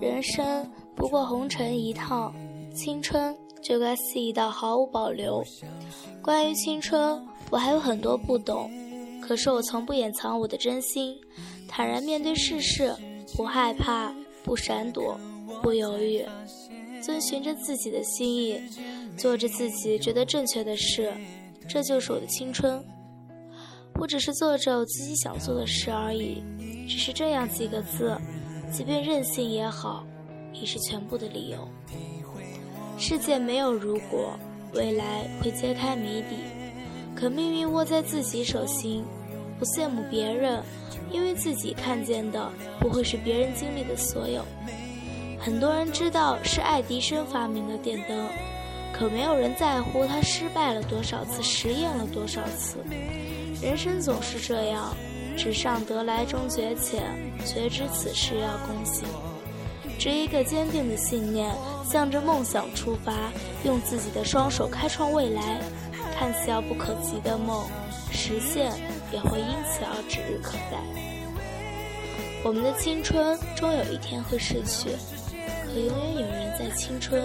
人生不过红尘一趟，青春就该肆意到毫无保留。关于青春，我还有很多不懂，可是我从不掩藏我的真心，坦然面对世事，不害怕，不闪躲，不犹豫，遵循着自己的心意，做着自己觉得正确的事，这就是我的青春。我只是做着我自己想做的事而已，只是这样几个字，即便任性也好，已是全部的理由。世界没有如果，未来会揭开谜底，可命运握在自己手心。不羡慕别人，因为自己看见的不会是别人经历的所有。很多人知道是爱迪生发明的电灯，可没有人在乎他失败了多少次，实验了多少次。人生总是这样，纸上得来终觉浅，绝知此事要躬行。执一个坚定的信念，向着梦想出发，用自己的双手开创未来。看似遥不可及的梦，实现也会因此而指日可待。我们的青春终有一天会逝去，可永远有人在青春。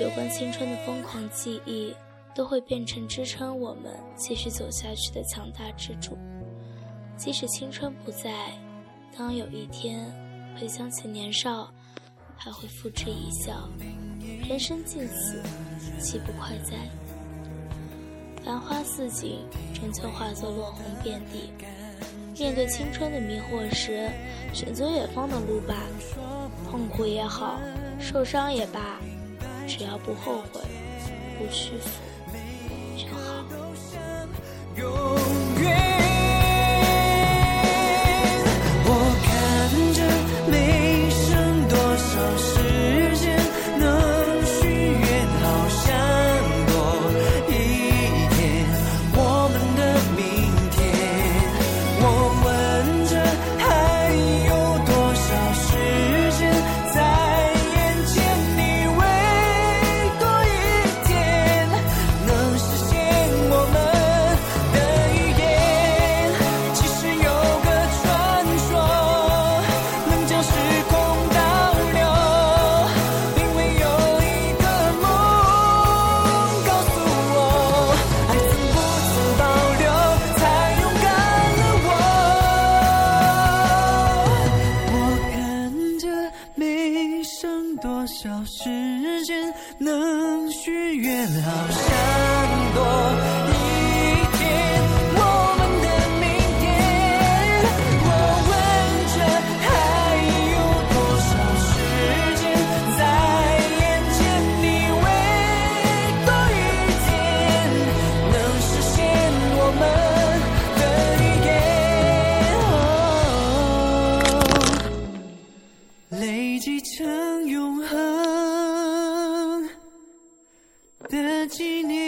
有关青春的疯狂记忆。都会变成支撑我们继续走下去的强大支柱。即使青春不在，当有一天回想起年少，还会付之一笑。人生尽此，岂不快哉？繁花似锦，终究化作落红遍地。面对青春的迷惑时，选择远方的路吧。痛苦也好，受伤也罢，只要不后悔，不屈服。就好多少时间能许愿，好像多。成永恒。的纪念